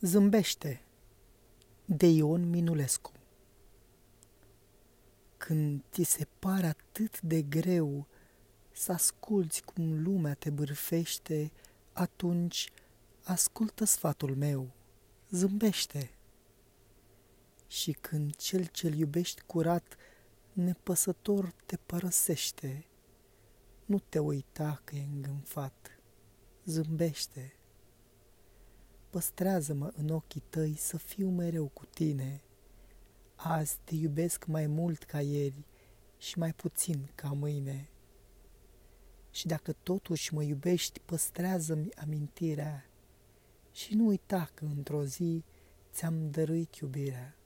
Zâmbește. De Ion Minulescu. Când ți se pare atât de greu să asculți cum lumea te bârfește, atunci ascultă sfatul meu, zâmbește. Și când cel ce-l iubești curat, nepăsător te părăsește, nu te uita că e îngânfat, zâmbește păstrează-mă în ochii tăi să fiu mereu cu tine. Azi te iubesc mai mult ca ieri și mai puțin ca mâine. Și dacă totuși mă iubești, păstrează-mi amintirea și nu uita că într-o zi ți-am dăruit iubirea.